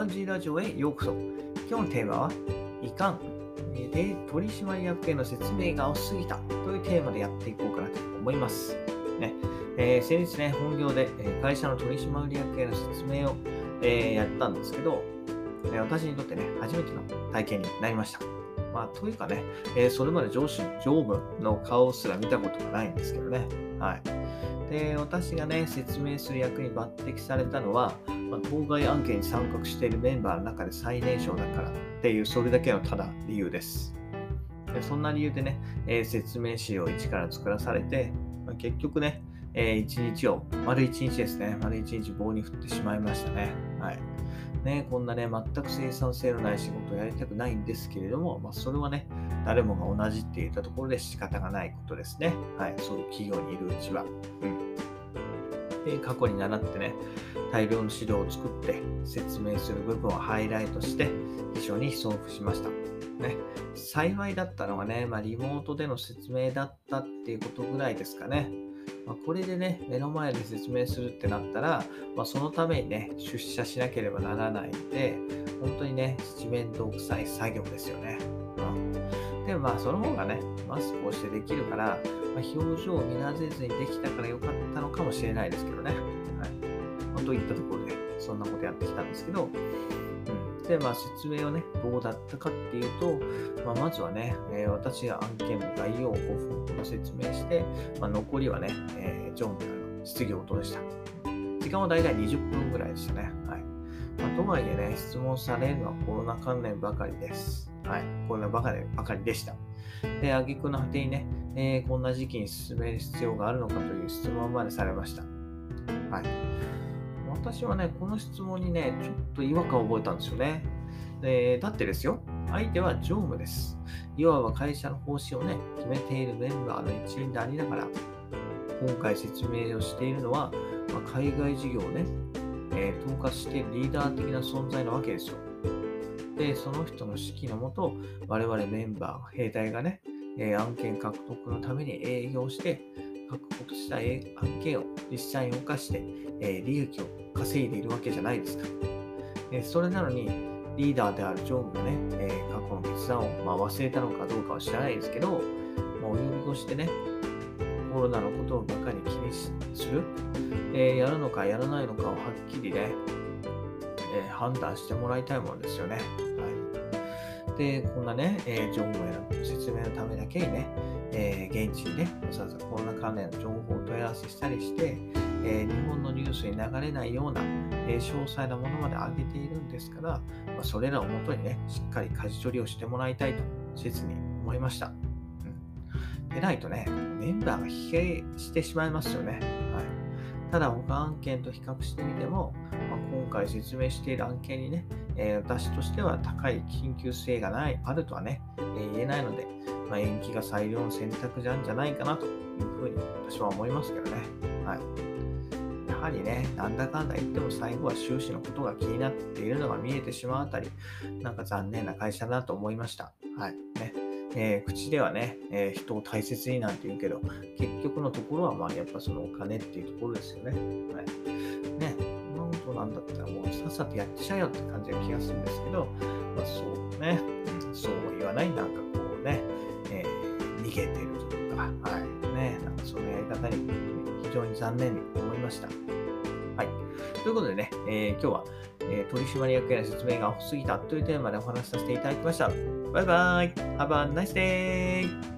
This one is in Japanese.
バンジーラジオへようこそ。今日のテーマは、いかんで取締役への説明が多すぎたというテーマでやっていこうかなと思います。ねえー、先日ね、本業で、会社の取締役への説明を、えー、やったんですけど、私にとってね、初めての体験になりました。まあ、というかね、えー、それまで上司、上部の顔すら見たことがないんですけどね。はい。で、私がね、説明する役に抜擢されたのは、まあ、当該案件に参画しているメンバーの中で最年少だからっていう、それだけのただ理由です。でそんな理由でね、えー、説明資料を一から作らされて、まあ、結局ね、えー、一日を、丸一日ですね、丸一日棒に振ってしまいましたね。はい。ね、こんなね、全く生産性のない仕事をやりたくないんですけれども、まあ、それはね、誰もが同じって言ったところで仕方がないことですね。はい、そういう企業にいるうちは。うん。で、過去に習ってね、大量の資料を作って説明する部分をハイライトして非常に送付しました。ね、幸いだったのがね、まあ、リモートでの説明だったっていうことぐらいですかね。まあ、これでね、目の前で説明するってなったら、まあ、そのためにね、出社しなければならないんで、本当にね、七面倒くさい作業ですよね。まあ、その方がね、マスクをしてできるから、まあ、表情を見なぜずにできたからよかったのかもしれないですけどね。はい。まあ、といったところで、そんなことやってきたんですけど、うんで、まあ、説明をね、どうだったかっていうと、まあ、まずはね、えー、私が案件の概要を5分ほど説明して、まあ、残りはね、えー、常務からの質疑応答でした。時間はだいたい20分ぐらいでしたね。まあ、とはいえね、質問されるのはコロナ関連ばかりです。はい。コロナばかりばかりでした。で、挙句の果てにね、えー、こんな時期に進める必要があるのかという質問までされました。はい。私はね、この質問にね、ちょっと違和感を覚えたんですよね。でだってですよ、相手は常務です。いわば会社の方針をね、決めているメンバーの一員でありながら、今回説明をしているのは、まあ、海外事業をね、えー、統括してリーダー的な存在なわけですよ。で、その人の指揮のもと、我々メンバー、兵隊がね、えー、案件獲得のために営業して、確保した案件を実際に動かして、えー、利益を稼いでいるわけじゃないですか。えそれなのに、リーダーである常務がね、え、過去の決断を、まあ、忘れたのかどうかは知らないですけど、まあ、お呼び越してね、コロナのことをばかり気にする、えー、やるのかやらないのかをはっきりね、えー、判断してもらいたいものですよね。はい、で、こんなね、えー、常務への説明のためだけにね、え、現地にね、わざわざコロナ関連の情報を問い合わせしたりして、え、日本のニュースに流れないような、え、詳細なものまで上げているんですから、まあ、それらをもとにね、しっかり舵取りをしてもらいたいと、切に思いました。でないとね、メンバーが疲弊してしまいますよね。はい、ただ、他案件と比較してみても、まあ、今回説明している案件にね、えー、私としては高い緊急性がない、あるとはね、えー、言えないので、まあ、延期が最良の選択なんじゃないかなというふうに私は思いますけどね。はい。やはりね、なんだかんだ言っても最後は収支のことが気になっているのが見えてしまうあたり、なんか残念な会社だと思いました。はい。ね。えー、口ではね、えー、人を大切になんて言うけど、結局のところはまあやっぱそのお金っていうところですよね。はい。ね。こんなことなんだったらもうさっさとやってちゃえよって感じが気がするんですけど、まあそうね、そうも言わない、なんかこうねえ、逃げてるというか、はい。ね、なんかそのやり方に非常に残念に思いました。ということでね、えー、今日は、えー、取締役への説明が多すぎたというテーマでお話しさせていただきました。バイバイ !Have a nice day!